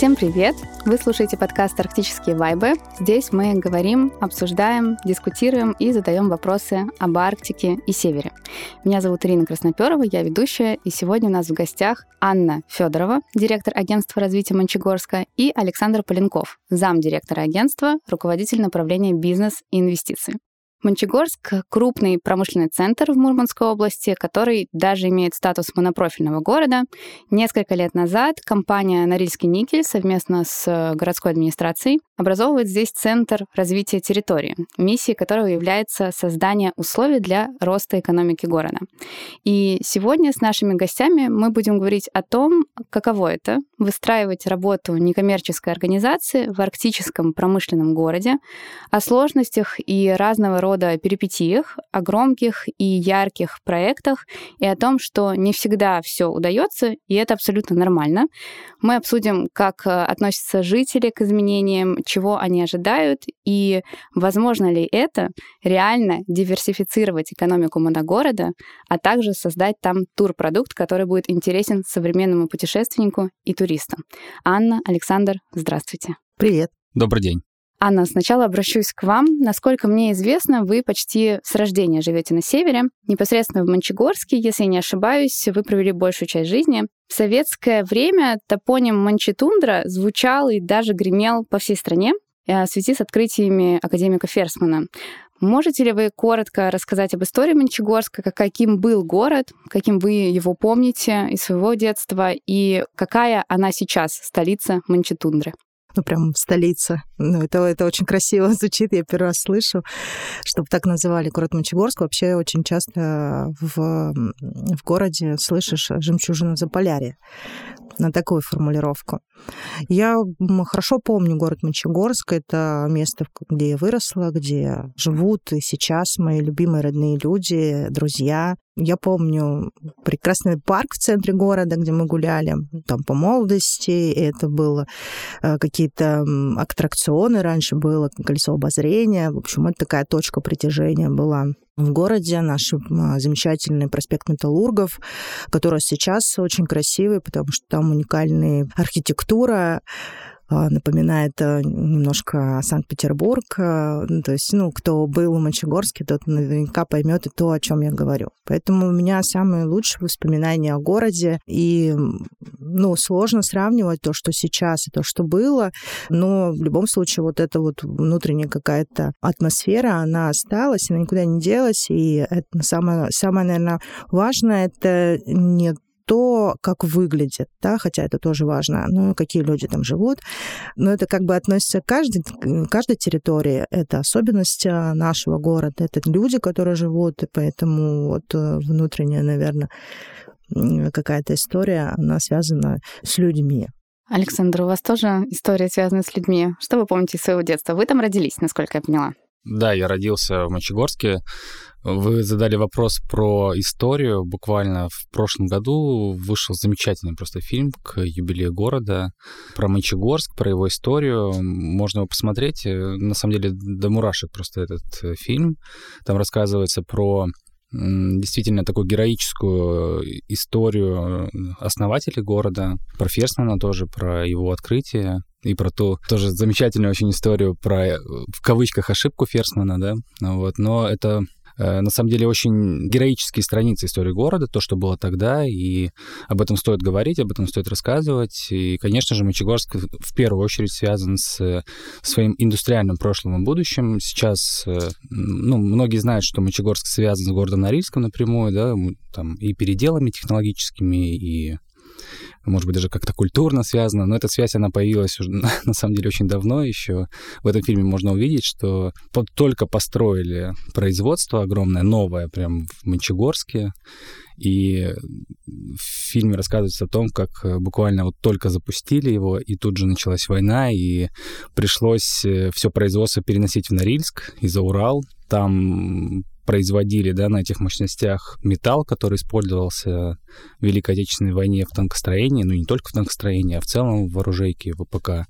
Всем привет! Вы слушаете подкаст «Арктические вайбы». Здесь мы говорим, обсуждаем, дискутируем и задаем вопросы об Арктике и Севере. Меня зовут Ирина Красноперова, я ведущая, и сегодня у нас в гостях Анна Федорова, директор агентства развития Мончегорска, и Александр Поленков, замдиректора агентства, руководитель направления бизнес и инвестиции. Мончегорск — крупный промышленный центр в Мурманской области, который даже имеет статус монопрофильного города. Несколько лет назад компания «Норильский никель» совместно с городской администрацией образовывает здесь Центр развития территории, миссией которого является создание условий для роста экономики города. И сегодня с нашими гостями мы будем говорить о том, каково это — выстраивать работу некоммерческой организации в арктическом промышленном городе, о сложностях и разного рода рода перипетиях, о громких и ярких проектах и о том, что не всегда все удается, и это абсолютно нормально. Мы обсудим, как э, относятся жители к изменениям, чего они ожидают, и возможно ли это реально диверсифицировать экономику моногорода, а также создать там турпродукт, который будет интересен современному путешественнику и туристу. Анна, Александр, здравствуйте. Привет. Добрый день. Анна, сначала обращусь к вам. Насколько мне известно, вы почти с рождения живете на севере, непосредственно в Мончегорске, если не ошибаюсь, вы провели большую часть жизни. В советское время топоним Мончетундра звучал и даже гремел по всей стране э, в связи с открытиями академика Ферсмана. Можете ли вы коротко рассказать об истории Мончегорска, каким был город, каким вы его помните из своего детства, и какая она сейчас, столица Мончетундры? Ну, прям столица. Ну, это, это очень красиво звучит, я первый раз слышу, чтобы так называли город Мончегорск. Вообще очень часто в, в городе слышишь жемчужина Заполярья на такую формулировку. Я хорошо помню город Мончегорск. Это место, где я выросла, где живут и сейчас мои любимые родные люди, друзья. Я помню прекрасный парк в центре города, где мы гуляли там по молодости. Это было э, какие-то аттракционы. Раньше было колесо обозрения. В общем, это такая точка притяжения была в городе, наш замечательный проспект Металлургов, который сейчас очень красивый, потому что там уникальная архитектура, напоминает э, немножко Санкт-Петербург. Э, ну, то есть, ну, кто был в Мончегорске, тот наверняка поймет и то, о чем я говорю. Поэтому у меня самые лучшие воспоминания о городе. И, ну, сложно сравнивать то, что сейчас и то, что было. Но в любом случае вот эта вот внутренняя какая-то атмосфера, она осталась, она никуда не делась. И это самое, самое, наверное, важное, это не то, как выглядит, да, хотя это тоже важно, ну, какие люди там живут. Но это как бы относится к каждой, каждой территории. Это особенность а, нашего города, это люди, которые живут, и поэтому вот э, внутренняя, наверное, какая-то история, она связана с людьми. Александр, у вас тоже история связана с людьми. Что вы помните из своего детства? Вы там родились, насколько я поняла. Да, я родился в Мочегорске. Вы задали вопрос про историю. Буквально в прошлом году вышел замечательный просто фильм к юбилею города про Мочегорск, про его историю. Можно его посмотреть. На самом деле до мурашек просто этот э, фильм. Там рассказывается про действительно такую героическую историю основателей города, про Ферсмана тоже, про его открытие и про ту тоже замечательную очень историю про, э, в кавычках, ошибку Ферсмана, да, вот, но это Э, на самом деле очень героические страницы истории города, то, что было тогда, и об этом стоит говорить, об этом стоит рассказывать. И, конечно же, Мочегорск в первую очередь связан с своим индустриальным прошлым и будущим. Сейчас, э, ну, многие знают, что Мочегорск связан с городом Норильском напрямую, да, там и переделами технологическими, и может быть, даже как-то культурно связано, но эта связь, она появилась уже, на самом деле, очень давно еще. В этом фильме можно увидеть, что только построили производство огромное, новое, прям в Мончегорске, и в фильме рассказывается о том, как э, буквально вот только запустили его, и тут же началась война, и пришлось э, все производство переносить в Норильск и за Урал. Там производили да, на этих мощностях металл, который использовался в Великой Отечественной войне в танкостроении, ну не только в танкостроении, а в целом в вооружейке, в ВПК.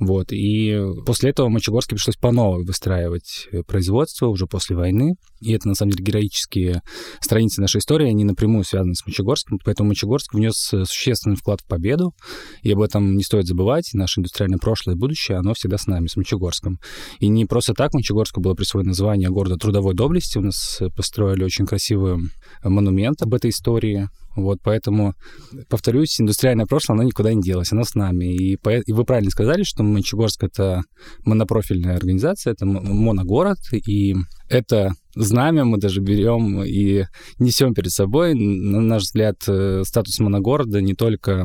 Вот. И после этого Мочегорске пришлось по новой выстраивать производство уже после войны. И это, на самом деле, героические страницы нашей истории, они напрямую связаны с Мочегорском, поэтому Мочегорск внес существенный вклад в победу, и об этом не стоит забывать. Наше индустриальное прошлое и будущее, оно всегда с нами, с Мочегорском. И не просто так Мочегорску было присвоено название города трудовой доблести. У нас построили очень красивый монумент об этой истории. Вот, поэтому, повторюсь, индустриальное прошлое, оно никуда не делось, оно с нами. И, и вы правильно сказали, что Мончегорск — это монопрофильная организация, это моногород, и это знамя мы даже берем и несем перед собой. На наш взгляд, э, статус моногорода не только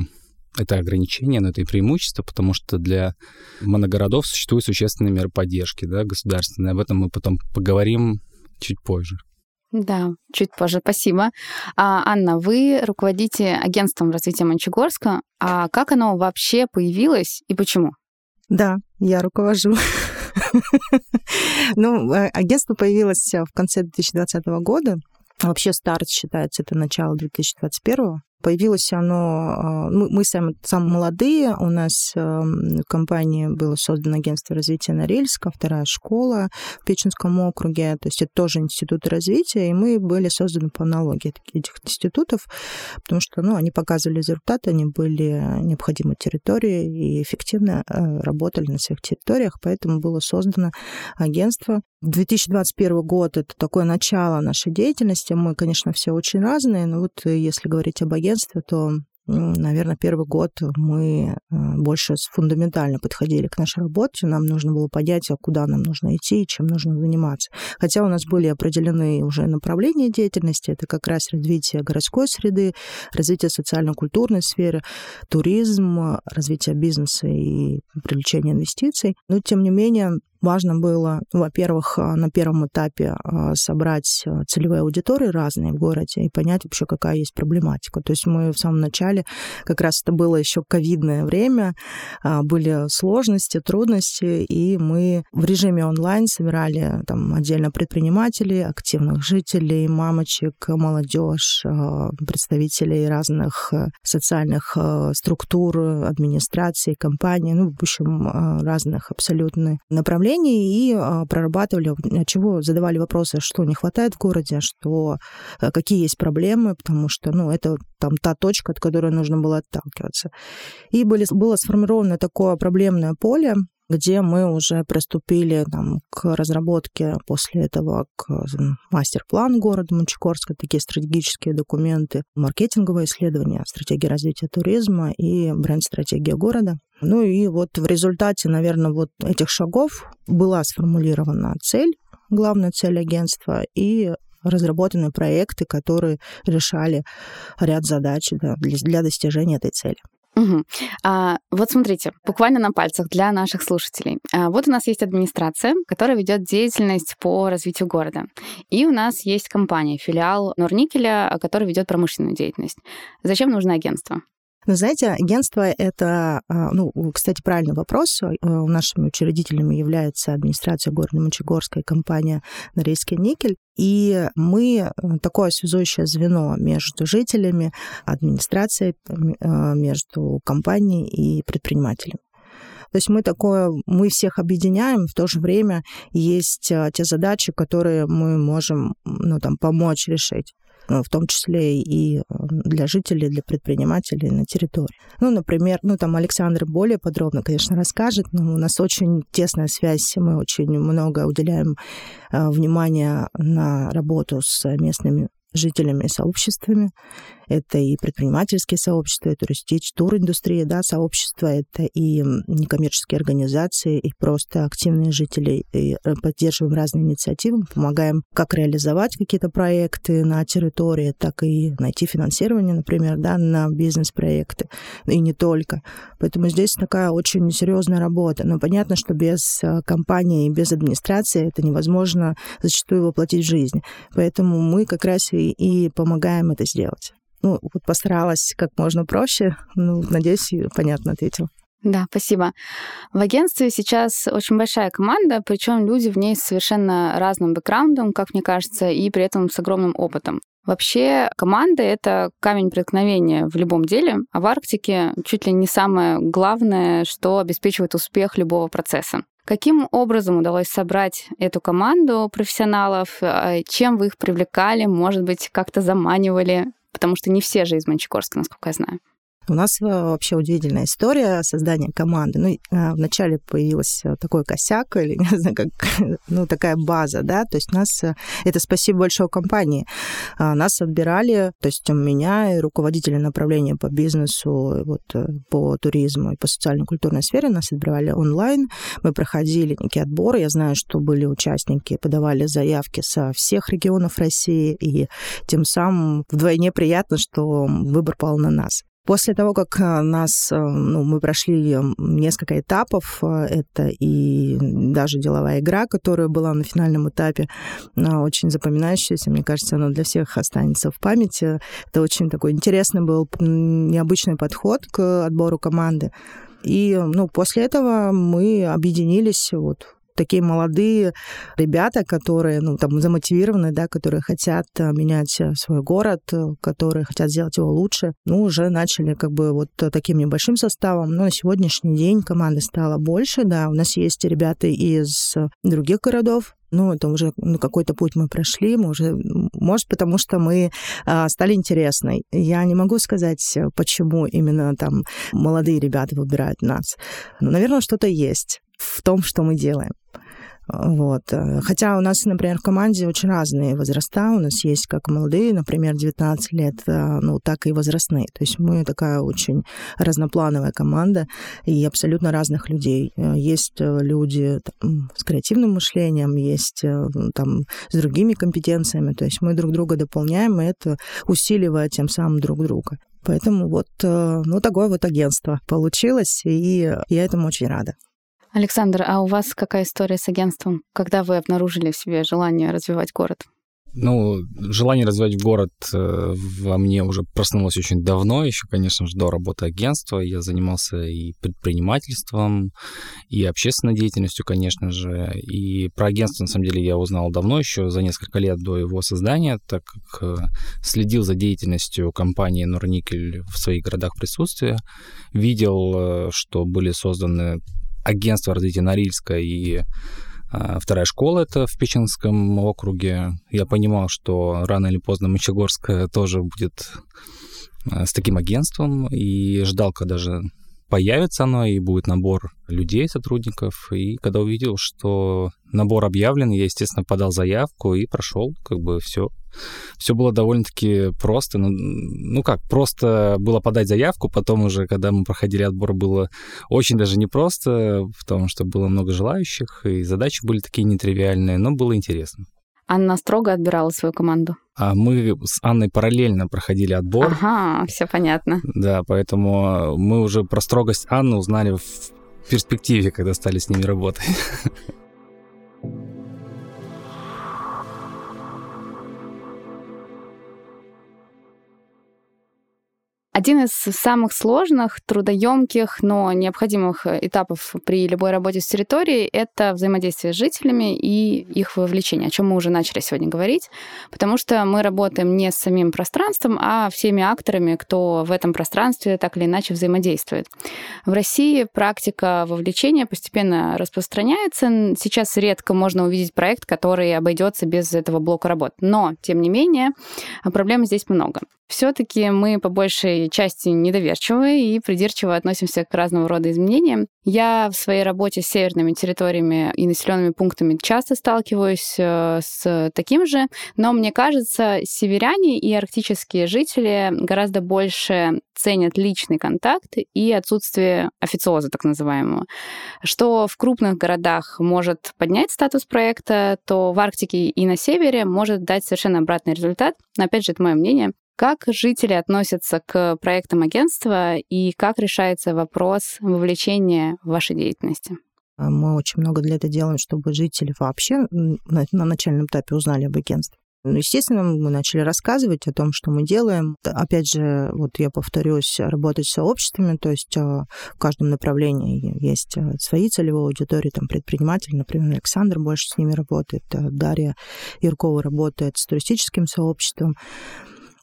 это ограничение, но это и преимущество, потому что для моногородов существуют существенные меры поддержки да, государственные. Об этом мы потом поговорим чуть позже. Да, чуть позже, спасибо. А, Анна, вы руководите агентством развития Мончегорска. А как оно вообще появилось и почему? Да, я руковожу. Ну, э, агентство появилось в конце 2020 года. Вообще старт считается это начало 2021. Появилось оно... Мы, мы сами, самые молодые. У нас в компании было создано агентство развития Норильска, вторая школа в Печенском округе. То есть это тоже институты развития, и мы были созданы по аналогии этих институтов, потому что ну, они показывали результаты, они были необходимы территории и эффективно работали на своих территориях, поэтому было создано агентство 2021 год — это такое начало нашей деятельности. Мы, конечно, все очень разные, но вот если говорить об агентстве, то наверное, первый год мы э, больше фундаментально подходили к нашей работе. Нам нужно было понять, а куда нам нужно идти и чем нужно заниматься. Хотя у нас были определены уже направления деятельности. Это как раз развитие городской среды, развитие социально-культурной сферы, туризм, развитие бизнеса и привлечение инвестиций. Но, тем не менее, важно было, во-первых, а, на первом этапе а, собрать а, целевые аудитории разные в городе и понять вообще, какая есть проблематика. То есть мы в самом начале, как раз это было еще ковидное время, были сложности, трудности, и мы в режиме онлайн собирали там отдельно предпринимателей, активных жителей, мамочек, молодежь, представителей разных социальных структур, администрации, компаний, ну, в общем, разных абсолютно направлений направлений и а, прорабатывали, чего задавали вопросы, что не хватает в городе, что э, какие есть проблемы, потому что, ну, это там та точка, от которой нужно было отталкиваться. И были, было сформировано такое проблемное поле, где мы уже приступили там, к разработке после этого к мастер-план города Мончегорска, такие стратегические документы, маркетинговое исследование, стратегия развития туризма и бренд-стратегия города. Ну и вот в результате, наверное, вот этих шагов была сформулирована цель, главная цель агентства, и разработаны проекты, которые решали ряд задач да, для, для достижения этой цели. Угу. А, вот смотрите, буквально на пальцах для наших слушателей. А, вот у нас есть администрация, которая ведет деятельность по развитию города. И у нас есть компания, филиал Норникеля, который ведет промышленную деятельность. Зачем нужно агентство? Но знаете, агентство — это, а, ну, кстати, правильный вопрос. Э, нашими учредителями является администрация города Мончегорская компания «Норильский никель». И мы э, такое связующее звено между жителями, администрацией, э, между компанией и предпринимателем. То есть мы такое, мы всех объединяем, в то же время есть те задачи, которые мы можем ну, там, помочь решить. Э, в том числе и э, для жителей, для предпринимателей на территории. Ну, например, ну, там Александр более подробно, конечно, расскажет, но у нас очень тесная связь, мы очень много уделяем э, внимания на работу с местными жителями и сообществами. Это и предпринимательские сообщества, и туристические, туриндустрия, да, сообщества, это и некоммерческие организации, и просто активные жители. И э, поддерживаем разные инициативы, помогаем как реализовать какие-то проекты на территории, так и найти финансирование, например, да, на бизнес-проекты, и не только. Поэтому здесь такая очень серьезная работа. Но понятно, что без э, компании, без администрации это невозможно зачастую воплотить в жизнь. Поэтому мы как раз и, и помогаем это сделать. Ну, вот постаралась как можно проще. Ну, надеюсь, понятно ответил. Да, спасибо. В агентстве сейчас очень большая команда, причем люди в ней с совершенно разным бэкграундом, как мне кажется, и при этом с огромным опытом. Вообще команда — это камень преткновения в любом деле, а в Арктике чуть ли не самое главное, что обеспечивает успех любого процесса. Каким образом удалось собрать эту команду профессионалов? А, чем вы их привлекали? Может быть, как-то заманивали? Потому что не все же из Мончегорска, насколько я знаю. У нас э, вообще удивительная история создания команды. Ну, э, вначале появился такой косяк, или, не знаю, как, ну, такая база, да, то есть нас, э, это спасибо большой компании, а, нас отбирали, то есть у меня и руководители направления по бизнесу, вот, по туризму и по социально-культурной сфере нас отбирали онлайн, мы проходили некий отбор, я знаю, что были участники, подавали заявки со всех регионов России, и тем самым вдвойне приятно, что выбор пал на нас. После того, как э, нас, э, ну, мы прошли несколько этапов, э, это и даже деловая игра, которая была на финальном этапе, очень запоминающаяся, мне кажется, она для всех останется в памяти. Это очень такой интересный был необычный подход к отбору команды. И ну, после этого мы объединились вот такие молодые ребята, которые, ну, там, замотивированы, да, которые хотят э, менять э, свой город, э, которые хотят сделать его лучше, ну, уже начали как бы вот таким небольшим составом. Но на сегодняшний день команда стала больше, да, у нас есть ребята из других городов, ну, это уже ну, какой-то путь мы прошли, мы уже, может, потому что мы а, стали интересной. Я не могу сказать, почему именно там молодые ребята выбирают нас. Но, наверное, что-то есть в том, что мы делаем. Вот. Хотя у нас, например, в команде очень разные возраста. У нас есть как молодые, например, 19 лет, э, ну, так и возрастные. То есть мы такая очень разноплановая команда и абсолютно разных людей. Есть люди там, с креативным мышлением, есть э, там с другими компетенциями. То есть мы друг друга дополняем, и это усиливает тем самым друг друга. Поэтому вот э, ну, такое вот агентство получилось, и я этому очень рада. Александр, а у вас какая история с агентством? Когда вы обнаружили в себе желание развивать город? Ну, желание развивать город э, во мне уже проснулось очень давно, еще, конечно же, до работы агентства. Я занимался и предпринимательством, и общественной деятельностью, конечно же. И про агентство, на самом деле, я узнал давно, еще за несколько лет до его создания, так как э, следил за деятельностью компании Норникель в своих городах присутствия. Видел, э, что были созданы агентство развития Норильска и а, вторая школа это в Печенском округе. Я понимал, что рано или поздно Мочегорск тоже будет а, с таким агентством, и ждал, когда же появится оно, и будет набор людей, сотрудников. И когда увидел, что набор объявлен, я, естественно, подал заявку и прошел, как бы все все было довольно-таки просто. Ну, ну как, просто было подать заявку, потом уже, когда мы проходили отбор, было очень даже непросто, потому что было много желающих, и задачи были такие нетривиальные, но было интересно. Анна строго отбирала свою команду? А мы с Анной параллельно проходили отбор. Ага, все понятно. Да, поэтому мы уже про строгость Анны узнали в перспективе, когда стали с ними работать. Один из самых сложных, трудоемких, но необходимых этапов при любой работе с территорией — это взаимодействие с жителями и их вовлечение, о чем мы уже начали сегодня говорить, потому что мы работаем не с самим пространством, а всеми акторами, кто в этом пространстве так или иначе взаимодействует. В России практика вовлечения постепенно распространяется. Сейчас редко можно увидеть проект, который обойдется без этого блока работ. Но, тем не менее, проблем здесь много. Все-таки мы по большей части недоверчивы и придирчиво относимся к разного рода изменениям. Я в своей работе с северными территориями и населенными пунктами часто сталкиваюсь э, с таким же, но мне кажется, северяне и арктические жители гораздо больше ценят личный контакт и отсутствие официоза, так называемого. Что в крупных городах может поднять статус проекта, то в Арктике и на севере может дать совершенно обратный результат. Но опять же, это мое мнение. Как жители относятся к проектам агентства и как решается вопрос вовлечения в вашей деятельности? А мы очень много для этого делаем, чтобы жители вообще на, на начальном этапе узнали об агентстве. Ну, естественно, мы начали рассказывать о том, что мы делаем. Опять же, вот я повторюсь, работать с сообществами, то есть в каждом направлении есть свои целевые аудитории, там предприниматели, например, Александр больше с ними работает, Дарья Юркова работает с туристическим сообществом.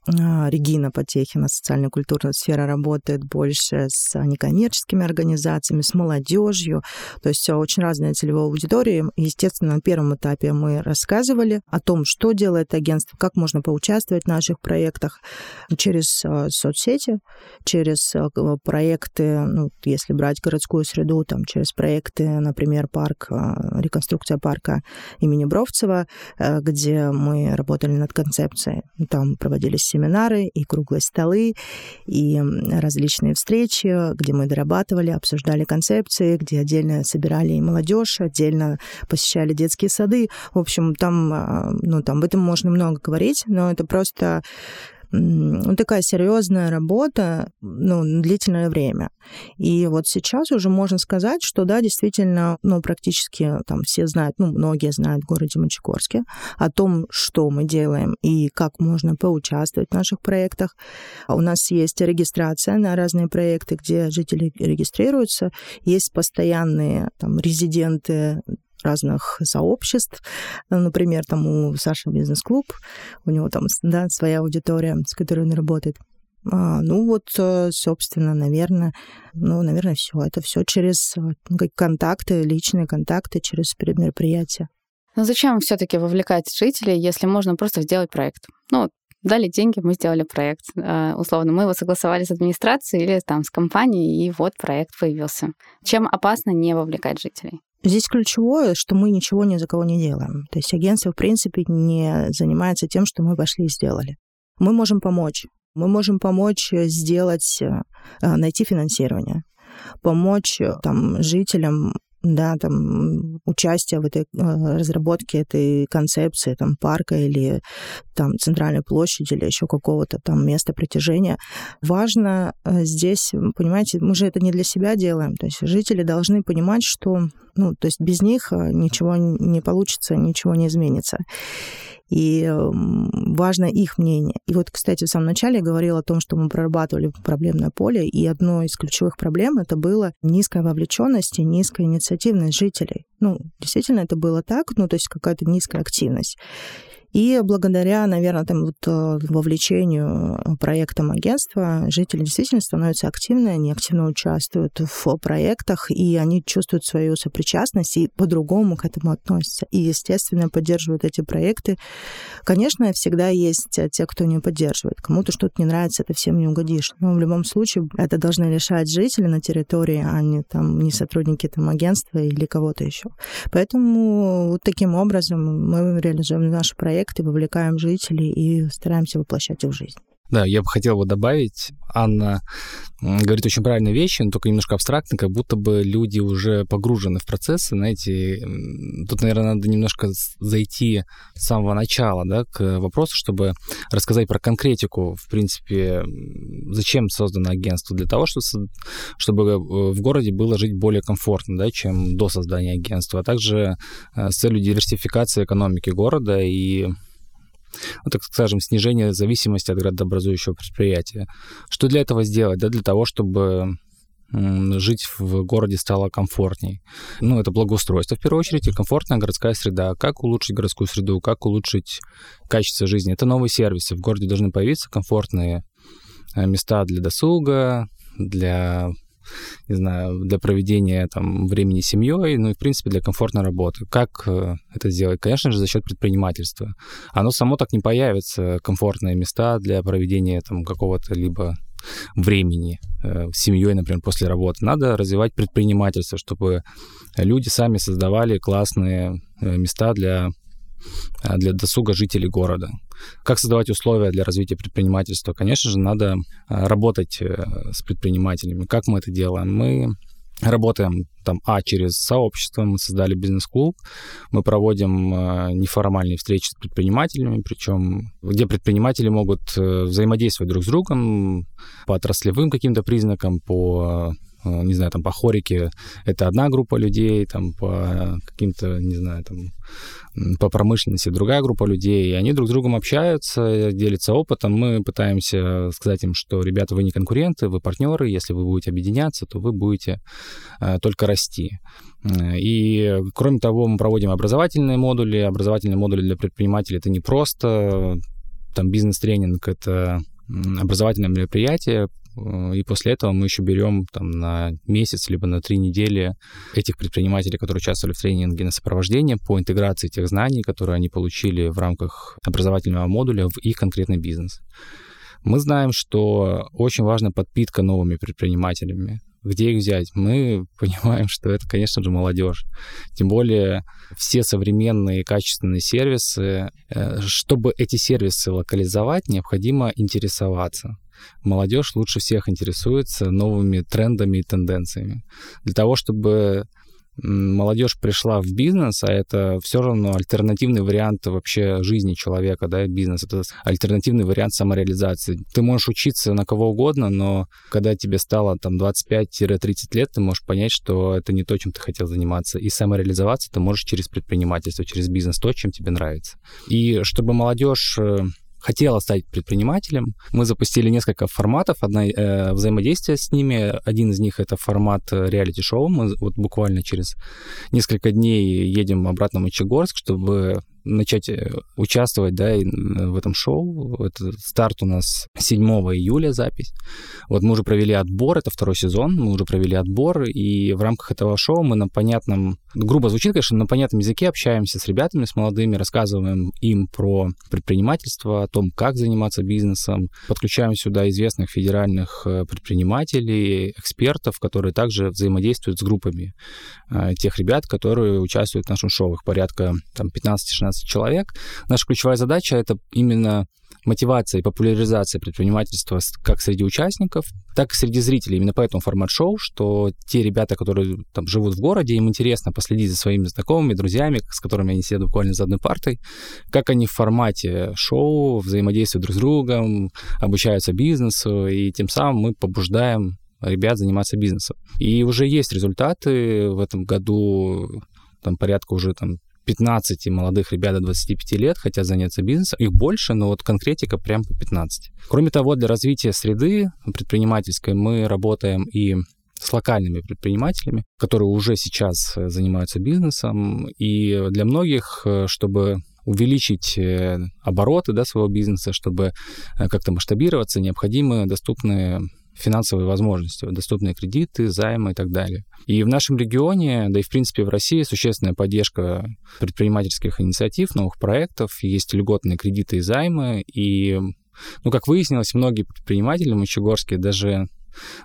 А, Регина Потехина, социально-культурная сфера, работает больше с некоммерческими организациями, с молодежью. То есть очень разные целевые аудитории. Естественно, на первом этапе мы рассказывали о том, что делает агентство, как можно поучаствовать в наших проектах через а, соцсети, через а, проекты, ну, если брать городскую среду, там, через проекты, например, парк, реконструкция парка имени Бровцева, где мы работали над концепцией. Там проводились семинары, и круглые столы, и различные встречи, где мы дорабатывали, обсуждали концепции, где отдельно собирали и молодежь, отдельно посещали детские сады. В общем, там, а, ну, там об этом можно много говорить, но это просто ну, такая серьезная работа, ну, длительное время. И вот сейчас уже можно сказать, что да, действительно, ну, практически там все знают, ну, многие знают в городе Мочегорске о том, что мы делаем и как можно поучаствовать в наших проектах. У нас есть регистрация на разные проекты, где жители регистрируются, есть постоянные там резиденты разных сообществ. Например, там у Саши бизнес-клуб, у него там да, своя аудитория, с которой он работает. А, ну вот, э, собственно, наверное, ну, наверное, все. Это все через ну, контакты, личные контакты, через мероприятия. Но зачем все-таки вовлекать жителей, если можно просто сделать проект? Ну, дали деньги, мы сделали проект. Uh, условно, мы его согласовали с администрацией или там с компанией, и вот проект появился. Чем опасно не вовлекать жителей? Здесь ключевое, что мы ничего ни за кого не делаем. То есть агентство, в принципе, не занимается тем, что мы пошли и сделали. Мы можем помочь. Мы можем помочь сделать, э, найти финансирование, помочь там, жителям да, там, участие в этой э, разработке этой концепции там, парка или там, центральной площади или еще какого-то там места притяжения. Важно э, здесь, понимаете, мы же это не для себя делаем. То есть жители должны понимать, что ну, то есть без них э, ничего не получится, ничего не изменится и важно их мнение. И вот, кстати, в самом начале я говорила о том, что мы прорабатывали проблемное поле, и одной из ключевых проблем это было низкая вовлеченность и низкая инициативность жителей. Ну, действительно, это было так, ну, то есть какая-то низкая активность. И благодаря, наверное, там вот э, вовлечению э, проектам агентства жители действительно становятся активны, они активно участвуют в проектах, и они чувствуют свою сопричастность и по-другому к этому относятся. И, естественно, поддерживают эти проекты. Конечно, всегда есть те, кто не поддерживает. Кому-то что-то не нравится, это всем не угодишь. Но в любом случае это должны решать жители на территории, а не там не сотрудники там агентства или кого-то еще. Поэтому вот таким образом мы реализуем наши проекты проекты, вовлекаем жителей и стараемся воплощать их в жизнь. Да, я бы хотел вот добавить, Анна говорит очень правильные вещи, но только немножко абстрактно, как будто бы люди уже погружены в процессы, знаете, тут, наверное, надо немножко зайти с самого начала, да, к вопросу, чтобы рассказать про конкретику, в принципе, зачем создано агентство, для того, чтобы, чтобы э, в городе было жить более комфортно, да, чем до создания агентства, а также э, с целью диверсификации экономики города и ну, так скажем, снижение зависимости от градообразующего предприятия. Что для этого сделать? Да, для того, чтобы жить в городе стало комфортней. Ну, это благоустройство, в первую очередь, и комфортная городская среда. Как улучшить городскую среду, как улучшить качество жизни. Это новые сервисы. В городе должны появиться комфортные э, места для досуга, для не знаю, для проведения там, времени с семьей, ну и, в принципе, для комфортной работы. Как э, это сделать? Конечно же, за счет предпринимательства. Оно само так не появится, комфортные места для проведения там, какого-то либо времени э, с семьей, например, после работы. Надо развивать предпринимательство, чтобы люди сами создавали классные э, места для для досуга жителей города. Как создавать условия для развития предпринимательства? Конечно же, надо э, работать э, с предпринимателями. Как мы это делаем? Мы работаем там, а, через сообщество, мы создали бизнес-клуб, мы проводим неформальные встречи с предпринимателями, причем где предприниматели могут взаимодействовать друг с другом по отраслевым каким-то признакам, по Э, не знаю, там по хорике это одна группа людей, там по каким-то, не знаю, там по промышленности другая группа людей, и они друг с другом общаются, делятся опытом. Мы пытаемся сказать им, что, ребята, вы не конкуренты, вы партнеры, если вы будете объединяться, то вы будете э, только расти. Э, и, кроме того, мы проводим образовательные модули. Образовательные модули для предпринимателей — это не просто там бизнес-тренинг, это образовательное мероприятие, Э, и после этого мы еще берем там на месяц либо на три недели этих предпринимателей, которые участвовали в тренинге на сопровождение по интеграции тех знаний, которые они получили в рамках образовательного модуля в их конкретный бизнес. Мы знаем, что очень важна подпитка новыми предпринимателями. Где их взять? Мы понимаем, что это, конечно же, молодежь. Тем более все современные качественные сервисы, э, чтобы эти сервисы локализовать, необходимо интересоваться молодежь лучше всех интересуется новыми трендами и тенденциями. Для того, чтобы молодежь пришла в бизнес, а это все равно альтернативный вариант вообще жизни человека, да, бизнес, это альтернативный вариант самореализации. Ты можешь учиться на кого угодно, но когда тебе стало там 25-30 лет, ты можешь понять, что это не то, чем ты хотел заниматься. И самореализоваться ты можешь через предпринимательство, через бизнес, то, чем тебе нравится. И чтобы молодежь э, хотела стать предпринимателем. Мы запустили несколько форматов одна, э, взаимодействия с ними. Один из них это формат э, реалити-шоу. Мы вот буквально через несколько дней едем обратно в Мочегорск, чтобы начать э, участвовать да, в этом шоу. Это старт у нас 7 июля запись. Вот мы уже провели отбор, это второй сезон, мы уже провели отбор, и в рамках этого шоу мы на понятном, грубо звучит, конечно, на понятном языке общаемся с ребятами, с молодыми, рассказываем им про предпринимательство, о том, как заниматься бизнесом, подключаем сюда известных федеральных э, предпринимателей, экспертов, которые также взаимодействуют с группами э, тех ребят, которые участвуют в нашем шоу. Их порядка там 15-16 15 человек. Наша ключевая задача — это именно мотивация и популяризация предпринимательства как среди участников, так и среди зрителей. Именно поэтому формат шоу, что те ребята, которые там живут в городе, им интересно последить за своими знакомыми, друзьями, с которыми они сидят буквально за одной партой, как они в формате шоу взаимодействуют друг с другом, обучаются бизнесу, и тем самым мы побуждаем ребят заниматься бизнесом. И уже есть результаты в этом году, там порядка уже там 15 молодых ребят до 25 лет хотят заняться бизнесом. Их больше, но вот конкретика прям по 15. Кроме того, для развития среды предпринимательской мы работаем и с локальными предпринимателями, которые уже сейчас э, занимаются бизнесом. И для многих, э, чтобы увеличить э, обороты да, своего бизнеса, чтобы как-то масштабироваться, необходимы доступные финансовые возможности, доступные кредиты, займы и так далее. И в нашем регионе, да и в принципе в России существенная поддержка предпринимательских инициатив, новых проектов, есть льготные кредиты и займы, и ну, как выяснилось, многие предприниматели мочегорские даже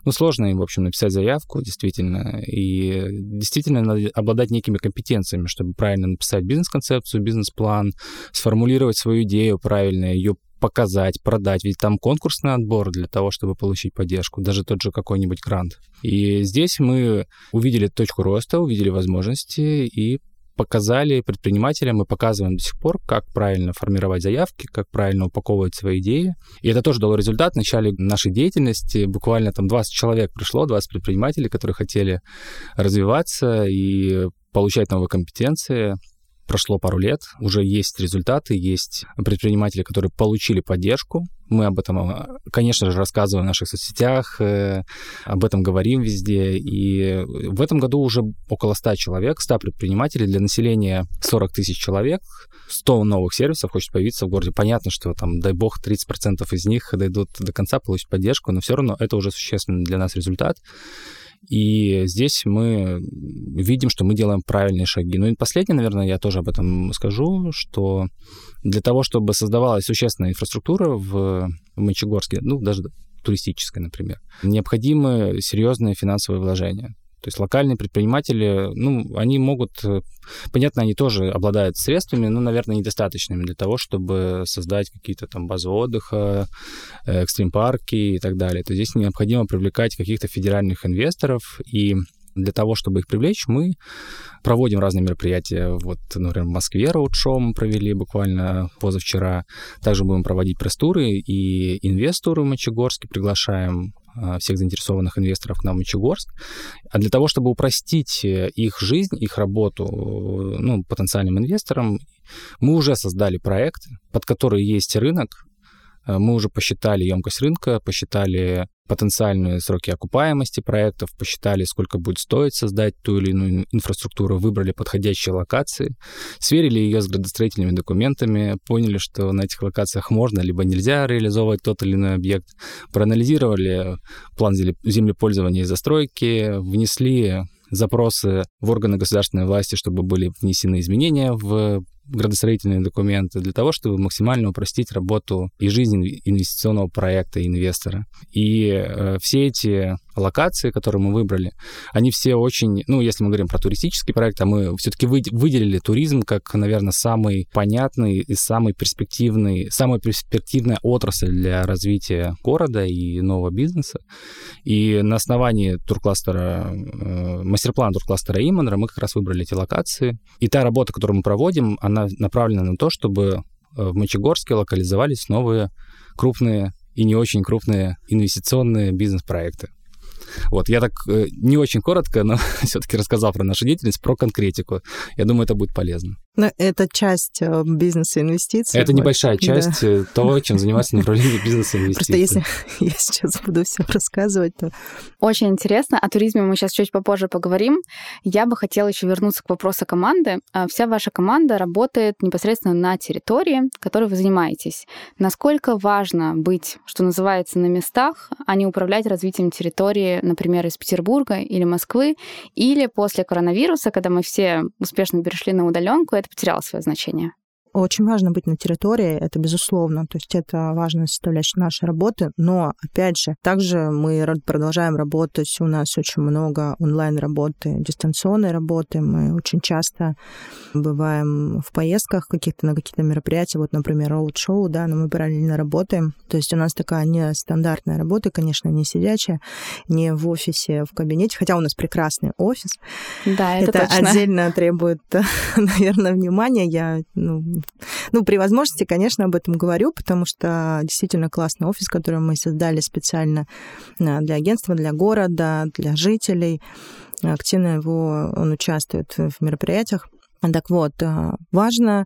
ну, сложно им, в общем, написать заявку, действительно. И действительно надо обладать некими компетенциями, чтобы правильно написать бизнес-концепцию, бизнес-план, сформулировать свою идею правильно, ее показать, продать. Ведь там конкурсный отбор для того, чтобы получить поддержку, даже тот же какой-нибудь грант. И здесь мы увидели точку роста, увидели возможности и показали предпринимателям, мы показываем до сих пор, как правильно формировать заявки, как правильно упаковывать свои идеи. И это тоже дало результат. В начале нашей деятельности буквально там 20 человек пришло, 20 предпринимателей, которые хотели развиваться и получать новые компетенции прошло пару лет, уже есть результаты, есть предприниматели, которые получили поддержку. Мы об этом, а, конечно же, рассказываем в наших соцсетях, э, об этом говорим везде. И в этом году уже около 100 человек, 100 предпринимателей для населения 40 тысяч человек. 100 новых сервисов хочет появиться в городе. Понятно, что там, дай бог, 30% из них дойдут до конца, получить поддержку, но все равно это уже существенный для нас результат. И здесь мы видим, что мы делаем правильные шаги. Ну и последнее, наверное, я тоже об этом скажу, что для того, чтобы создавалась существенная инфраструктура в Мочегорске, ну, даже туристическая, например, необходимы серьезные финансовые вложения. То есть локальные предприниматели, ну, они могут, э, понятно, они тоже обладают средствами, но, наверное, недостаточными для того, чтобы создать какие-то там базы отдыха, э, экстрим-парки и так далее. То здесь необходимо привлекать каких-то федеральных инвесторов и для того, чтобы их привлечь, мы проводим разные мероприятия. Вот, например, в Москве роудшоу мы провели буквально позавчера. Также будем проводить пресс-туры и инвесторы в Мочегорске приглашаем всех заинтересованных инвесторов к нам в Мочегорск. А для того, чтобы упростить их жизнь, их работу ну, потенциальным инвесторам, мы уже создали проект, под который есть рынок, мы уже посчитали емкость рынка, посчитали потенциальные сроки окупаемости проектов, посчитали, сколько будет стоить создать ту или иную инфраструктуру, выбрали подходящие локации, сверили ее с градостроительными документами, поняли, что на этих локациях можно либо нельзя реализовывать тот или иной объект, проанализировали план землепользования и застройки, внесли запросы в органы государственной власти, чтобы были внесены изменения в градостроительные документы для того, чтобы максимально упростить работу и жизнь инвестиционного проекта инвестора. И э, все эти локации, которые мы выбрали, они все очень, ну, если мы говорим про туристический проект, а мы все-таки выделили туризм как, наверное, самый понятный и самый перспективный, самая перспективная отрасль для развития города и нового бизнеса. И на основании туркластера, э, мастер-плана туркластера Иманра мы как раз выбрали эти локации. И та работа, которую мы проводим, она направлена на то, чтобы э, в Мочегорске локализовались новые крупные и не очень крупные инвестиционные бизнес-проекты. Вот, я так э, не очень коротко, но все-таки рассказал про нашу деятельность, про конкретику. Я думаю, это будет полезно. Но это часть э, бизнеса инвестиций. Это вот. небольшая часть да. Э, того, чем занимается направление бизнеса инвестиций. Просто если я сейчас буду все рассказывать, то... Очень интересно. О туризме мы сейчас чуть попозже поговорим. Я бы хотела еще вернуться к вопросу команды. А вся ваша команда работает непосредственно на территории, которой вы занимаетесь. Насколько важно быть, что называется, на местах, а не управлять развитием территории, например, из Петербурга или Москвы, или после коронавируса, когда мы все успешно перешли на удаленку, это потеряло свое значение. Очень важно быть на территории, это безусловно. То есть это важная составляющая нашей работы. Но, опять же, также мы продолжаем работать. У нас очень много онлайн-работы, дистанционной работы. Мы очень часто бываем в поездках каких-то на какие-то мероприятия. Вот, например, роуд-шоу, да, но мы параллельно работаем. То есть у нас такая нестандартная работа, конечно, не сидячая, не в офисе, в кабинете, хотя у нас прекрасный офис. Да, это, это точно. отдельно требует, наверное, внимания. Я ну, ну, при возможности, конечно, об этом говорю, потому что действительно классный офис, который мы создали специально э, для агентства, для города, для жителей. Активно его он участвует в мероприятиях. Так вот, э, важно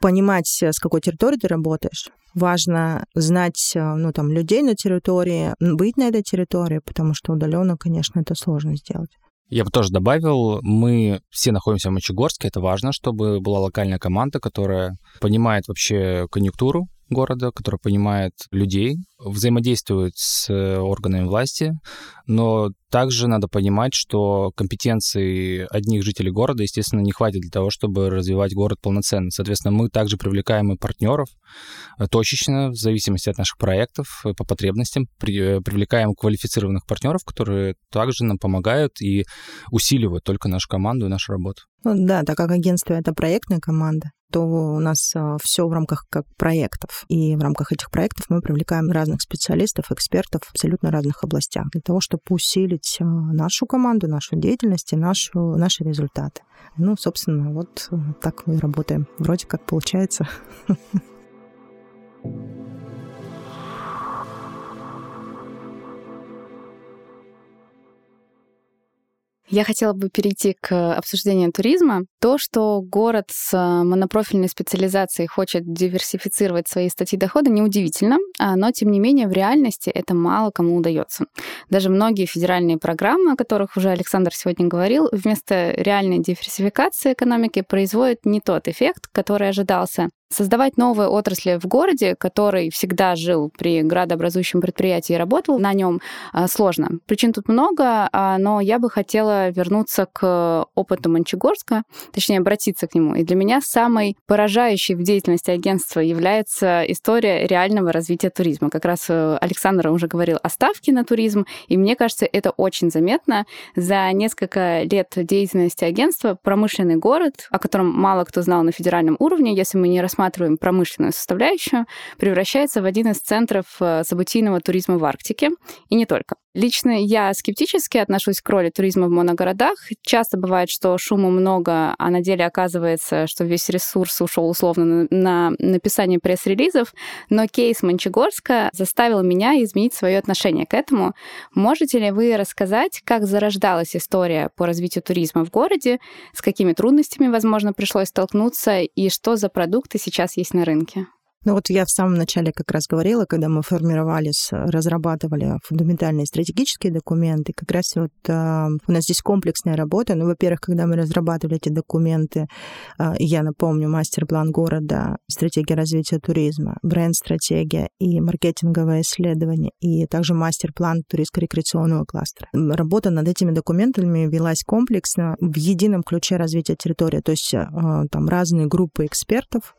понимать, с какой территории ты работаешь. Важно знать, э, ну, там, людей на территории, быть на этой территории, потому что удаленно, конечно, это сложно сделать. Я бы тоже добавил, мы все находимся в Мочегорске, это важно, чтобы была локальная команда, которая понимает вообще конъюнктуру города, которая понимает людей, взаимодействует с органами власти, но также надо понимать, что компетенции одних жителей города, естественно, не хватит для того, чтобы развивать город полноценно. Соответственно, мы также привлекаем и партнеров э, точечно, в зависимости от наших проектов, э, по потребностям, при, э, привлекаем квалифицированных партнеров, которые также нам помогают и усиливают только нашу команду и нашу работу. Ну, да, так как агентство это проектная команда, то у нас все в рамках как проектов. И в рамках этих проектов мы привлекаем разных специалистов, экспертов в абсолютно разных областях для того, чтобы усилить э, нашу команду, нашу деятельность и нашу, наши результаты. Ну, собственно, вот э, так мы и работаем. Вроде как получается. Я хотела бы перейти к обсуждению туризма. То, что город с э, монопрофильной специализацией хочет диверсифицировать свои статьи дохода, неудивительно, а, но, тем не менее, в реальности это мало кому удается. Даже многие федеральные программы, о которых уже Александр сегодня говорил, вместо реальной диверсификации экономики производят не тот эффект, который ожидался. Создавать новые отрасли в городе, который всегда жил при градообразующем предприятии и работал на нем, а, сложно. Причин тут много, а, но я бы хотела вернуться к опыту Мончегорска, точнее, обратиться к нему. И для меня самой поражающей в деятельности агентства является история реального развития туризма. Как раз э, Александр уже говорил о ставке на туризм, и мне кажется, это очень заметно. За несколько лет деятельности агентства промышленный город, о котором мало кто знал на федеральном уровне, если мы не рассматриваем рассматриваем промышленную составляющую, превращается в один из центров э, событийного туризма в Арктике, и не только. Лично я скептически отношусь к роли туризма в моногородах. Часто бывает, что шума много, а на деле оказывается, что весь ресурс ушел условно на написание пресс-релизов. Но кейс Мончегорска заставил меня изменить свое отношение к этому. Можете ли вы рассказать, как зарождалась история по развитию туризма в городе, с какими трудностями, возможно, пришлось столкнуться и что за продукты сейчас есть на рынке? Ну вот я в самом начале как раз говорила, когда мы формировались, разрабатывали фундаментальные стратегические документы, как раз вот э, у нас здесь комплексная работа. Ну, во-первых, когда мы разрабатывали эти документы, э, я напомню, мастер-план города, стратегия развития туризма, бренд-стратегия и маркетинговое исследование, и также мастер-план туристско-рекреационного кластера. Работа над этими документами велась комплексно в едином ключе развития территории, то есть э, там разные группы экспертов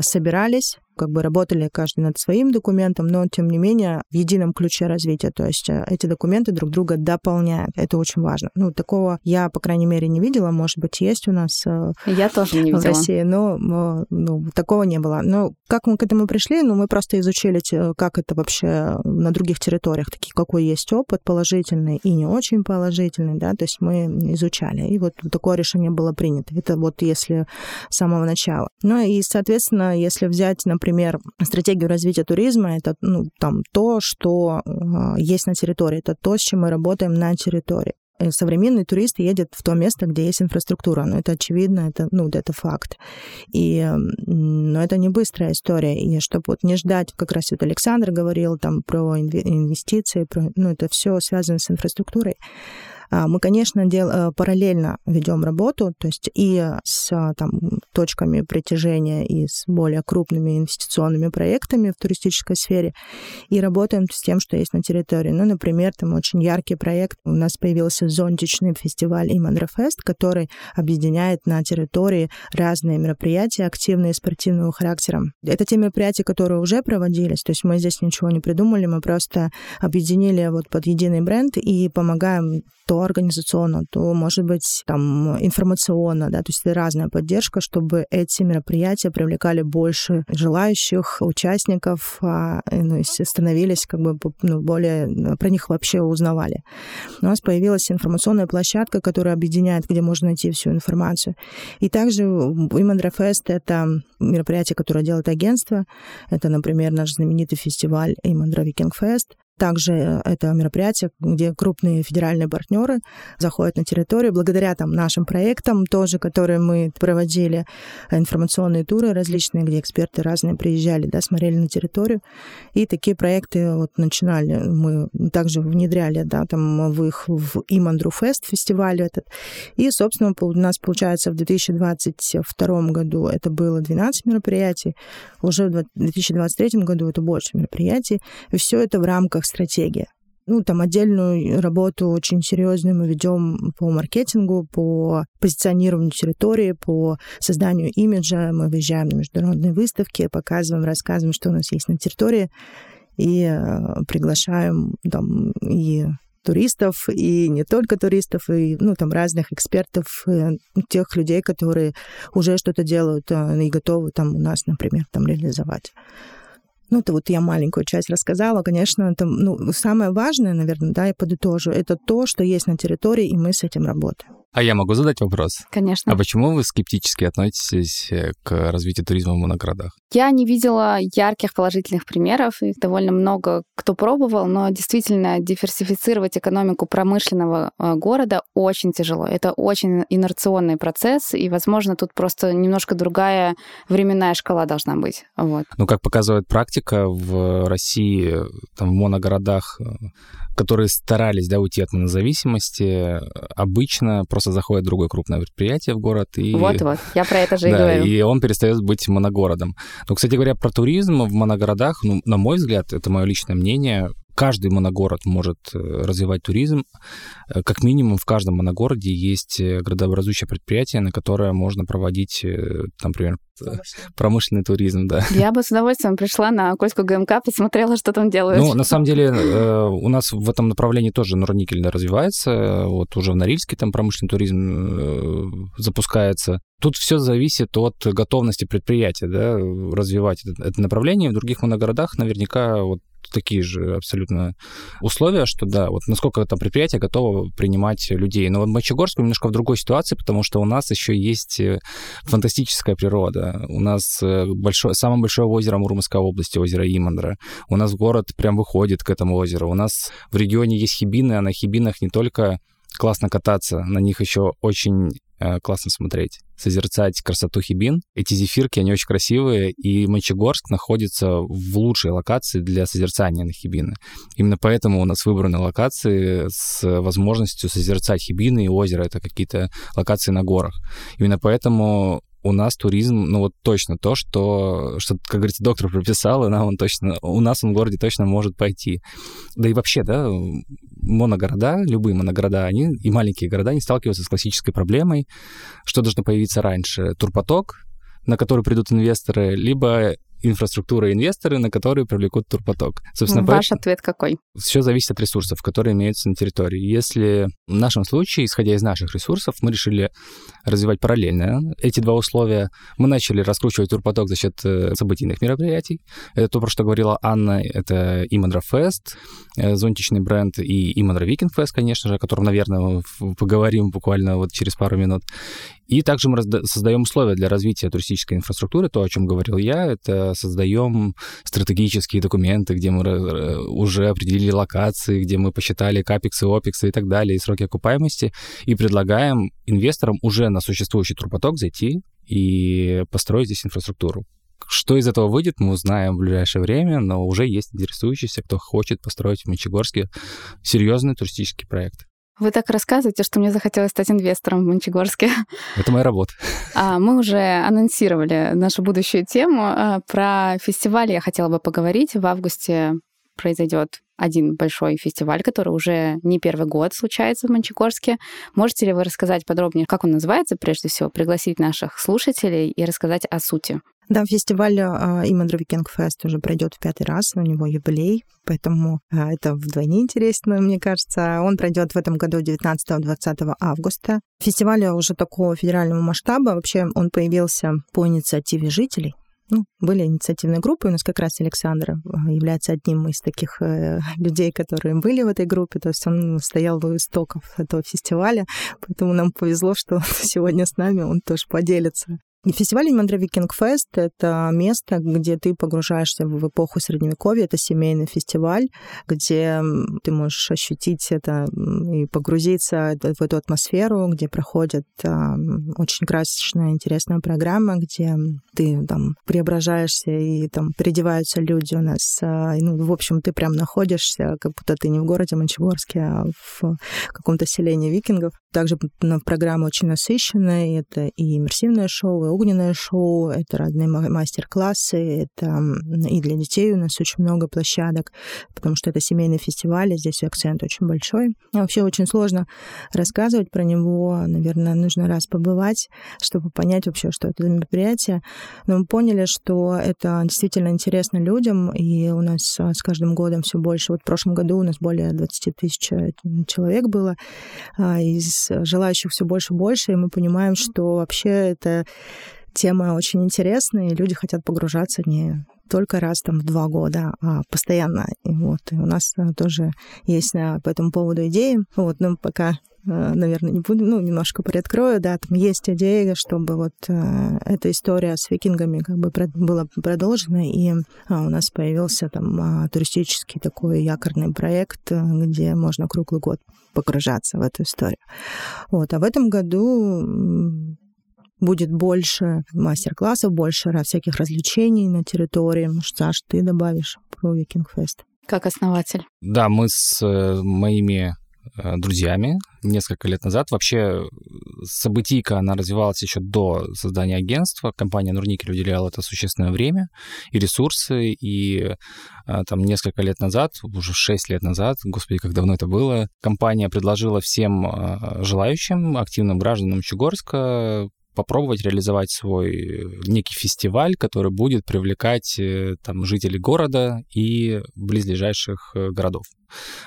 собирались, как бы работали каждый над своим документом, но тем не менее в едином ключе развития. То есть э, эти документы друг друга дополняют. Это очень важно. Ну, такого я, по крайней мере, не видела. Может быть, есть у нас э, я тоже не видела. в России, но ну, такого не было. Но как мы к этому пришли? Ну, мы просто изучили, как это вообще на других территориях, такие, какой есть опыт положительный и не очень положительный, да, то есть мы изучали. И вот такое решение было принято. Это вот если с самого начала. Ну и, соответственно, если взять, например, стратегию развития туризма, это ну, там, то, что э, есть на территории, это то, с чем мы работаем на территории. И современный турист едет в то место, где есть инфраструктура. Ну, это очевидно, это, ну, это факт. И, но это не быстрая история. И чтобы вот не ждать, как раз вот Александр говорил там про инвестиции, про, ну, это все связано с инфраструктурой. А, мы, конечно, дел, э, параллельно ведем работу, то есть и с там, точками притяжения, и с более крупными инвестиционными проектами в туристической сфере, и работаем с тем, что есть на территории. Ну, например, там очень яркий проект. У нас появился зонтичный фестиваль Имандрефест, который объединяет на территории разные мероприятия активные спортивного характера. Это те мероприятия, которые уже проводились, то есть мы здесь ничего не придумали, мы просто объединили вот под единый бренд и помогаем то организационно, то, может быть, там, информационно, да, то есть это разная поддержка, чтобы эти мероприятия привлекали больше желающих участников, а, ну, становились как бы ну, более, ну, про них вообще узнавали. У нас появилась информационная площадка, которая объединяет, где можно найти всю информацию. И также Women Fest — это мероприятие, которое делает агентство. Это, например, наш знаменитый фестиваль Imandra Viking Fest. Также э, это мероприятие, где крупные федеральные партнеры заходят на территорию благодаря там, нашим проектам тоже, которые мы проводили, информационные туры различные, где эксперты разные приезжали, да, смотрели на территорию. И такие проекты вот начинали, мы также внедряли, да, там в их в Имандру Фест фестиваль этот. И, собственно, у нас получается в 2022 году это было 12 мероприятий, уже в 2023 году это больше мероприятий. И все это в рамках рамках стратегии. Ну, там отдельную работу очень серьезную мы ведем по маркетингу, по позиционированию территории, по созданию имиджа. Мы выезжаем на международные выставки, показываем, рассказываем, что у нас есть на территории, и э, приглашаем там и туристов, и не только туристов, и ну, там разных экспертов, э, тех людей, которые уже что-то делают э, и готовы там у нас, например, там реализовать. Ну, это вот я маленькую часть рассказала. Конечно, это, ну, самое важное, наверное, да, я подытожу, это то, что есть на территории, и мы с этим работаем. А я могу задать вопрос? Конечно. А почему вы скептически относитесь э, к развитию туризма в моноградах? Я не видела ярких положительных примеров, их довольно много кто пробовал, но действительно диверсифицировать экономику промышленного э, города очень тяжело. Это очень инерционный процесс, и, возможно, тут просто немножко другая временная шкала должна быть. Вот. Ну, как показывает практика, в России, там, в моногородах э, которые старались да, уйти от монозависимости, обычно просто заходит другое крупное предприятие в город. И... Вот-вот, я про это же и да, говорю. И он перестает быть моногородом. Но, кстати говоря, про туризм в моногородах, ну, на мой взгляд, это мое личное мнение, каждый моногород может э, развивать туризм. Э, как минимум в каждом моногороде есть э, градообразующее предприятие, на которое можно проводить, например, промышленный туризм, да. Я бы с удовольствием пришла на Кольскую ГМК, посмотрела, что там делают. Ну, на самом деле, у нас в этом направлении тоже Норникель развивается. Вот уже в Норильске там промышленный туризм запускается. Тут все зависит от готовности предприятия, да, развивать это, это направление. В других моногородах наверняка вот такие же абсолютно условия, что да, вот насколько там предприятие готово принимать людей. Но вот Мочегорск немножко в другой ситуации, потому что у нас еще есть э, фантастическая природа. У нас э, большое, самое большое озеро Мурманской области, озеро Имандра. У нас город прям выходит к этому озеру. У нас в регионе есть хибины, а на хибинах не только классно кататься, на них еще очень Э, классно смотреть, созерцать красоту Хибин. Эти зефирки, они очень красивые, и Мончегорск находится в лучшей локации для созерцания на Хибины. Именно поэтому у нас выбраны локации с возможностью созерцать Хибины и озеро. Это какие-то локации на горах. Именно поэтому у нас туризм, ну вот точно то, что, что как говорится, доктор прописал, и нам он точно, у нас он в городе точно может пойти. Да и вообще, да, моногорода, любые моногорода, они и маленькие города, они сталкиваются с классической проблемой, что должно появиться раньше. Турпоток, на который придут инвесторы, либо инфраструктура и инвесторы, на которые привлекут турпоток. Собственно, Ваш поэтому... ответ какой? Все зависит от ресурсов, которые имеются на территории. Если в нашем случае, исходя из наших ресурсов, мы решили развивать параллельно эти два условия, мы начали раскручивать турпоток за счет э, событийных мероприятий. Это то, про что говорила Анна, это Имандра Фест, э, зонтичный бренд, и Имандра Викинг Фест, конечно же, о котором, наверное, поговорим буквально вот через пару минут. И также мы создаем условия для развития туристической инфраструктуры, то, о чем говорил я, это создаем стратегические документы, где мы уже определили локации, где мы посчитали капексы, опексы и так далее, и сроки окупаемости, и предлагаем инвесторам уже на существующий турпоток зайти и построить здесь инфраструктуру. Что из этого выйдет, мы узнаем в ближайшее время, но уже есть интересующиеся, кто хочет построить в Мечегорске серьезный туристический проект. Вы так рассказываете, что мне захотелось стать инвестором в Мончегорске. Это моя работа. А, мы уже анонсировали нашу будущую тему. А, про фестиваль я хотела бы поговорить. В августе произойдет один большой фестиваль, который уже не первый год случается в Мончегорске. Можете ли вы рассказать подробнее, как он называется, прежде всего, пригласить наших слушателей и рассказать о сути? Да, фестиваль Имандра Викинг Фест уже пройдет в пятый раз, у него юбилей, поэтому а, это вдвойне интересно, мне кажется. Он пройдет в этом году 19-20 августа. Фестиваль уже такого федерального масштаба, вообще он появился по инициативе жителей, ну, были инициативные группы. У нас как раз Александр а, является одним из таких э, людей, которые были в этой группе. То есть он стоял у истоков этого фестиваля. Поэтому нам повезло, что сегодня с нами он тоже поделится Фестиваль Мандра Викинг Фест — это место, где ты погружаешься в эпоху Средневековья. Это семейный фестиваль, где ты можешь ощутить это и погрузиться в эту атмосферу, где проходит очень красочная, интересная программа, где ты там преображаешься и там переодеваются люди у нас. А, ну, в общем, ты прям находишься, как будто ты не в городе Мончегорске, а в каком-то селении викингов. Также программа очень насыщенная. Это и иммерсивное шоу, и огненное шоу, это разные мастер-классы, это и для детей у нас очень много площадок, потому что это семейный фестиваль, и здесь акцент очень большой. И вообще очень сложно рассказывать про него, наверное, нужно раз побывать, чтобы понять вообще, что это за мероприятие. Но мы поняли, что это действительно интересно людям, и у нас а, с каждым годом все больше. Вот в прошлом году у нас более 20 тысяч э, человек было, а, из желающих все больше и больше, и мы понимаем, что вообще это тема очень интересная, и люди хотят погружаться не только раз там в два года, а постоянно. И вот и у нас э, тоже есть э, по этому поводу идеи. Вот, но пока э, наверное, не буду, ну, немножко приоткрою, да, там есть идея, чтобы вот э, эта история с викингами как бы прод, была продолжена, и а, у нас появился там а, туристический такой якорный проект, где можно круглый год погружаться в эту историю. Вот, а в этом году будет больше мастер-классов, больше всяких развлечений на территории. Может, Саш, ты добавишь про Викинг Фест? Как основатель. Да, мы с э, моими э, друзьями несколько лет назад вообще событийка, она развивалась еще до создания агентства. Компания Нурникель уделяла это существенное время и ресурсы, и там несколько лет назад, уже 6 лет назад, господи, как давно это было, компания предложила всем желающим, активным гражданам Чугорска попробовать реализовать свой э, некий фестиваль, который будет привлекать э, там жителей города и близлежащих э, городов.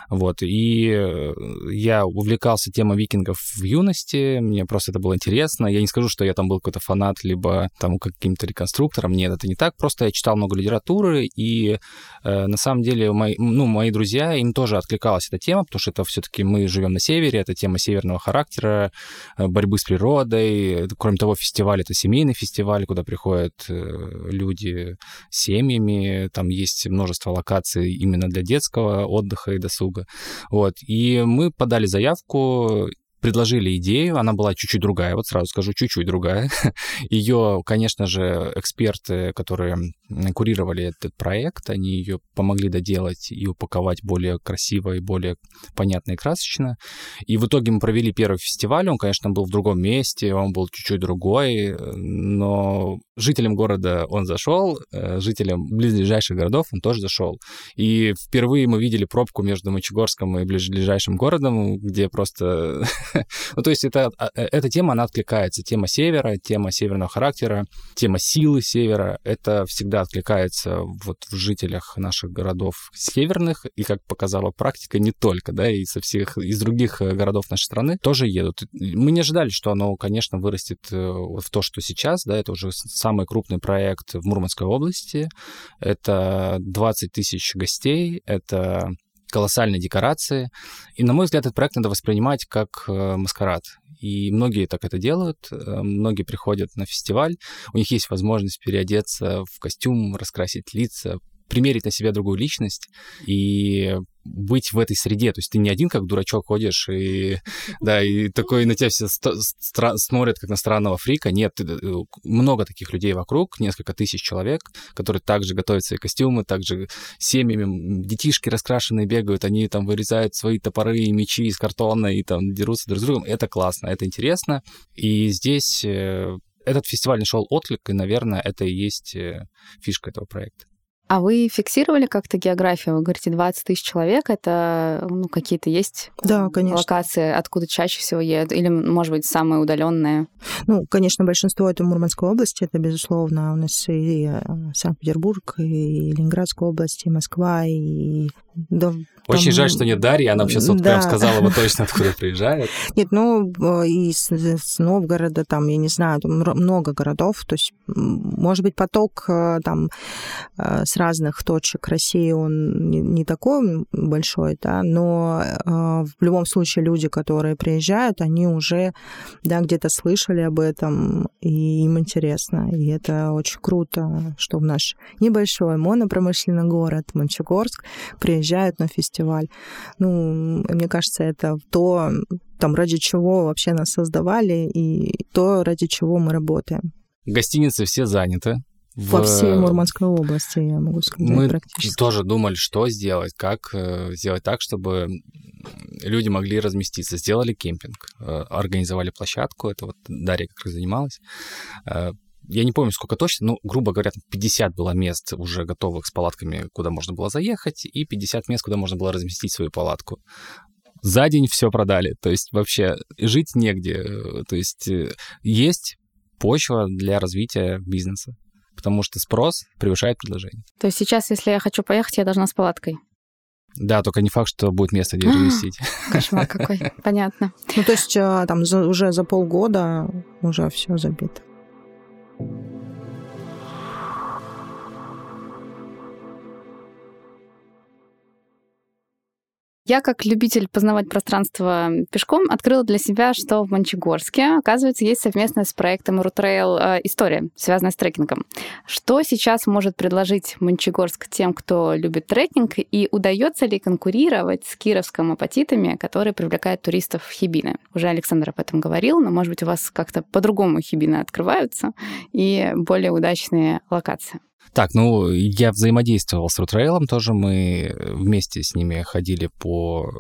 Вот. И э, я увлекался темой викингов в юности, мне просто это было интересно. Я не скажу, что я там был какой-то фанат, либо там каким-то реконструктором. Нет, это не так. Просто я читал много литературы, и э, на самом деле мои, ну, мои друзья, им тоже откликалась эта тема, потому что это все-таки мы живем на севере, это тема северного характера, э, борьбы с природой. Кроме того, фестиваль — это семейный фестиваль, куда приходят э, люди с семьями, там есть множество локаций именно для детского отдыха и досуга. Вот. И мы подали заявку, предложили идею, она была чуть-чуть другая, вот сразу скажу, чуть-чуть другая. Ее, конечно же, эксперты, которые курировали этот проект, они ее помогли доделать и упаковать более красиво и более понятно и красочно. И в итоге мы провели первый фестиваль, он, конечно, был в другом месте, он был чуть-чуть другой, но жителям города он зашел, э, жителям близлежащих городов он тоже зашел. И впервые мы видели пробку между Мочегорском и ближайшим городом, где просто... ну, то есть это, а, э, эта тема, она откликается. Тема севера, тема северного характера, тема силы севера, это всегда откликается вот в жителях наших городов северных, и, как показала практика, не только, да, и со всех, из других э, городов нашей страны тоже едут. Мы не ожидали, что оно, конечно, вырастет в то, что сейчас, да, это уже самый крупный проект в Мурманской области. Это 20 тысяч гостей, это колоссальные декорации. И, на мой взгляд, этот проект надо воспринимать как э, маскарад. И многие так это делают, э, многие приходят на фестиваль, у них есть возможность переодеться в костюм, раскрасить лица, примерить на себя другую личность и быть в этой среде. То есть ты не один как дурачок ходишь и, да, и такой на тебя все смотрят как на странного фрика. Нет, э, много таких людей вокруг, несколько тысяч человек, которые также готовят свои костюмы, также семьями, детишки раскрашенные бегают, они там вырезают свои топоры и мечи из картона и там дерутся друг с другом. Это классно, это интересно. И здесь э, этот фестиваль нашел отклик, и, наверное, это и есть э, фишка этого проекта. А вы фиксировали как-то географию? Вы говорите, 20 тысяч человек, это ну, какие-то есть да, конечно. локации, откуда чаще всего едут? Или, может быть, самые удаленные? Ну, конечно, большинство это Мурманской области, это, безусловно, у нас и э, Санкт-Петербург, и Ленинградская область, и Москва, и да, Очень там... жаль, что нет Дарьи, она сейчас вот да. прям сказала бы точно, откуда приезжает. Нет, ну, из, из Новгорода, там, я не знаю, там много городов, то есть, может быть, поток э, там э, разных точек России, он не, не такой большой, да, но э, в любом случае люди, которые приезжают, они уже, да, где-то слышали об этом, и им интересно, и это очень круто, что в наш небольшой монопромышленный город Мончегорск приезжают на фестиваль. Ну, мне кажется, это то, там, ради чего вообще нас создавали, и то, ради чего мы работаем. Гостиницы все заняты. В... По всей Мурманской области, я могу сказать, Мы практически. тоже думали, что сделать, как э, сделать так, чтобы люди могли разместиться. Сделали кемпинг, э, организовали площадку, это вот Дарья как раз занималась э, я не помню, сколько точно, но, грубо говоря, 50 было мест уже готовых с палатками, куда можно было заехать, и 50 мест, куда можно было разместить свою палатку. За день все продали, то есть вообще жить негде, то есть э, есть почва для развития бизнеса, потому что спрос превышает предложение. То есть сейчас, если я хочу поехать, я должна с палаткой? Да, только не факт, что будет место, где разместить. Кошмар какой, понятно. Ну, то есть а, там уже за полгода уже все забито. Я, как любитель познавать пространство пешком, открыла для себя, что в Мончегорске, оказывается, есть совместная с проектом Рутрейл э, история, связанная с трекингом. Что сейчас может предложить Мончегорск тем, кто любит трекинг, и удается ли конкурировать с кировском апатитами, которые привлекают туристов в Хибины? Уже Александр об этом говорил, но, может быть, у вас как-то по-другому Хибины открываются и более удачные локации. Так, ну, я взаимодействовал с Рутрейлом тоже. Мы вместе с ними ходили по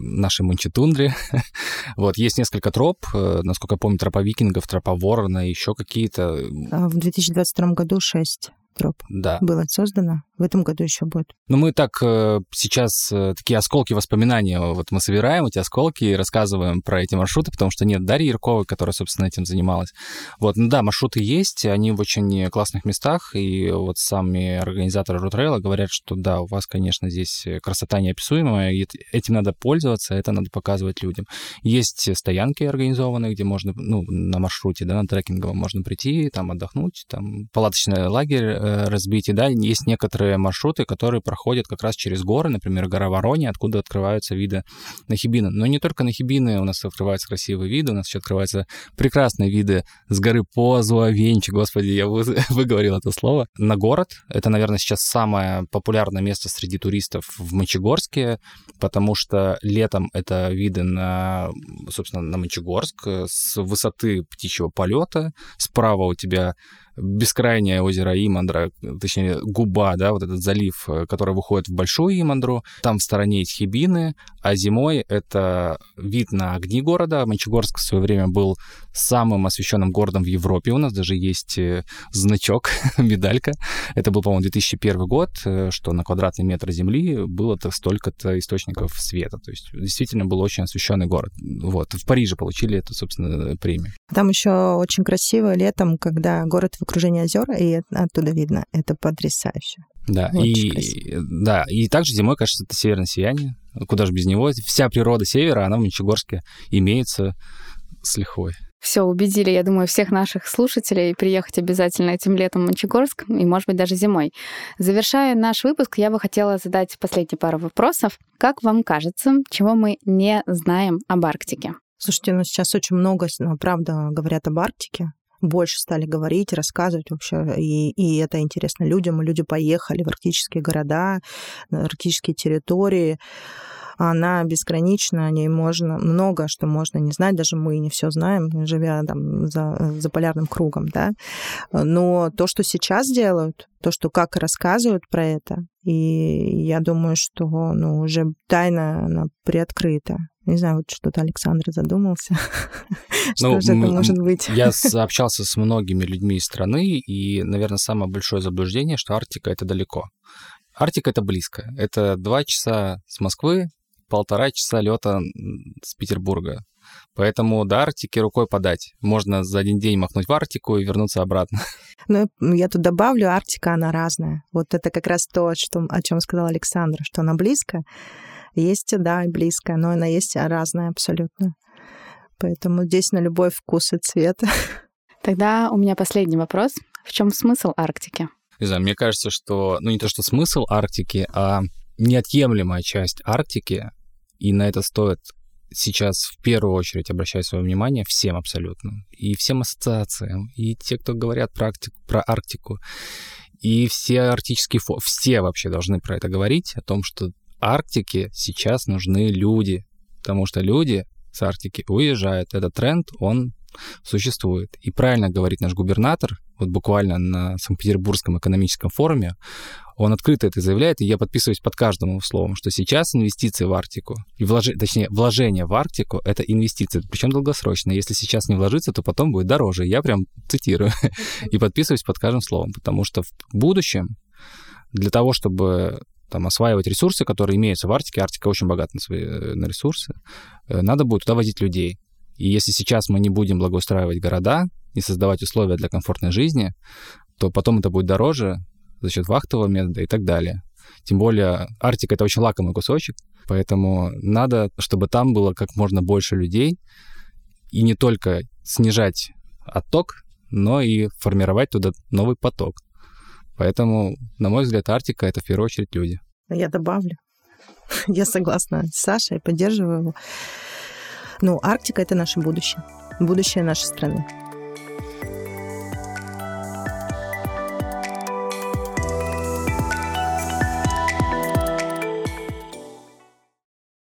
нашей Манчетундре. вот, есть несколько троп. Насколько я помню, тропа викингов, тропа ворона, еще какие-то. А в 2022 году шесть троп да. было создано. В этом году еще будет. Ну, мы так э, сейчас э, такие осколки воспоминания, вот мы собираем эти осколки и рассказываем про эти маршруты, потому что нет Дарьи Ярковой, которая, собственно, этим занималась. Вот, ну да, маршруты есть, они в очень классных местах, и вот сами организаторы Рутрейла говорят, что да, у вас, конечно, здесь красота неописуемая, и этим надо пользоваться, это надо показывать людям. Есть стоянки организованные, где можно, ну, на маршруте, да, на трекинговом можно прийти, там отдохнуть, там палаточный лагерь э, разбить, и да, есть некоторые маршруты, которые проходят как раз через горы, например, гора Ворония, откуда открываются виды на Хибины. Но не только на Хибины у нас открываются красивые виды, у нас еще открываются прекрасные виды с горы Позуавенчи, господи, я выговорил это слово, на город. Это, наверное, сейчас самое популярное место среди туристов в Мочегорске, потому что летом это виды на, собственно, на Мочегорск с высоты птичьего полета. Справа у тебя бескрайнее озеро Имандра, точнее, губа, да, вот этот залив, э, который выходит в Большую Имандру. Там в стороне есть Хибины, а зимой это вид на огни города. Мончегорск в свое время был самым освещенным городом в Европе. У нас даже есть э, значок, медалька. Это был, по-моему, 2001 год, э, что на квадратный метр земли было столько-то источников света. То есть действительно был очень освещенный город. Вот. В Париже получили эту, собственно, премию. Там еще очень красиво летом, когда город в окружении озер, и оттуда видно. Это потрясающе. Да, и, да, и также зимой, кажется, это северное сияние. Куда же без него? Вся природа севера, она в Мончегорске имеется с лихвой. Все, убедили, я думаю, всех наших слушателей приехать обязательно этим летом в Мончегорск и, может быть, даже зимой. Завершая наш выпуск, я бы хотела задать последние пару вопросов. Как вам кажется, чего мы не знаем об Арктике? Слушайте, ну сейчас очень много, ну, правда, говорят об Арктике больше стали говорить, рассказывать вообще, и, и это интересно людям, и люди поехали в арктические города, на арктические территории, она безгранична, о ней можно много, что можно не знать, даже мы не все знаем, живя там за, за полярным кругом, да. Но то, что сейчас делают, то, что как рассказывают про это, и я думаю, что ну, уже тайна она приоткрыта. Не знаю, вот что-то Александр задумался. Ну, что же это может быть? Я общался с многими людьми из страны, и, наверное, самое большое заблуждение, что Арктика — это далеко. Арктика — это близко. Это два часа с Москвы, полтора часа лета с Петербурга. Поэтому до Арктики рукой подать. Можно за один день махнуть в Арктику и вернуться обратно. Ну, я тут добавлю, Арктика, она разная. Вот это как раз то, что, о чем сказал Александр, что она близко. Есть, да, близко, но она есть разная абсолютно. Поэтому здесь на любой вкус и цвет. Тогда у меня последний вопрос. В чем смысл Арктики? Не знаю, мне кажется, что, ну не то, что смысл Арктики, а неотъемлемая часть Арктики, и на это стоит сейчас в первую очередь обращать свое внимание всем абсолютно, и всем ассоциациям, и те, кто говорят про, Арктику, про Арктику, и все арктические фо... все вообще должны про это говорить, о том, что Арктике сейчас нужны люди, потому что люди с Арктики уезжают. Этот тренд, он существует. И правильно говорит наш губернатор, вот буквально на Санкт-Петербургском экономическом форуме, он открыто это заявляет, и я подписываюсь под каждым словом, что сейчас инвестиции в Арктику, и вложи, точнее, вложение в Арктику — это инвестиции, причем долгосрочные. Если сейчас не вложиться, то потом будет дороже. Я прям цитирую и подписываюсь под каждым словом, потому что в будущем для того, чтобы там, осваивать ресурсы, которые имеются в Арктике, Арктика очень богата на, свои, э, на ресурсы, э, надо будет туда возить людей. И если сейчас мы не будем благоустраивать города и создавать условия для комфортной жизни, то потом это будет дороже за счет вахтового метода и так далее. Тем более Арктика — это очень лакомый кусочек, поэтому надо, чтобы там было как можно больше людей, и не только снижать отток, но и формировать туда новый поток. Поэтому, на мой взгляд, Арктика — это в первую очередь люди. Я добавлю. Я согласна с Сашей, поддерживаю его. Ну, Арктика — это наше будущее. Будущее нашей страны.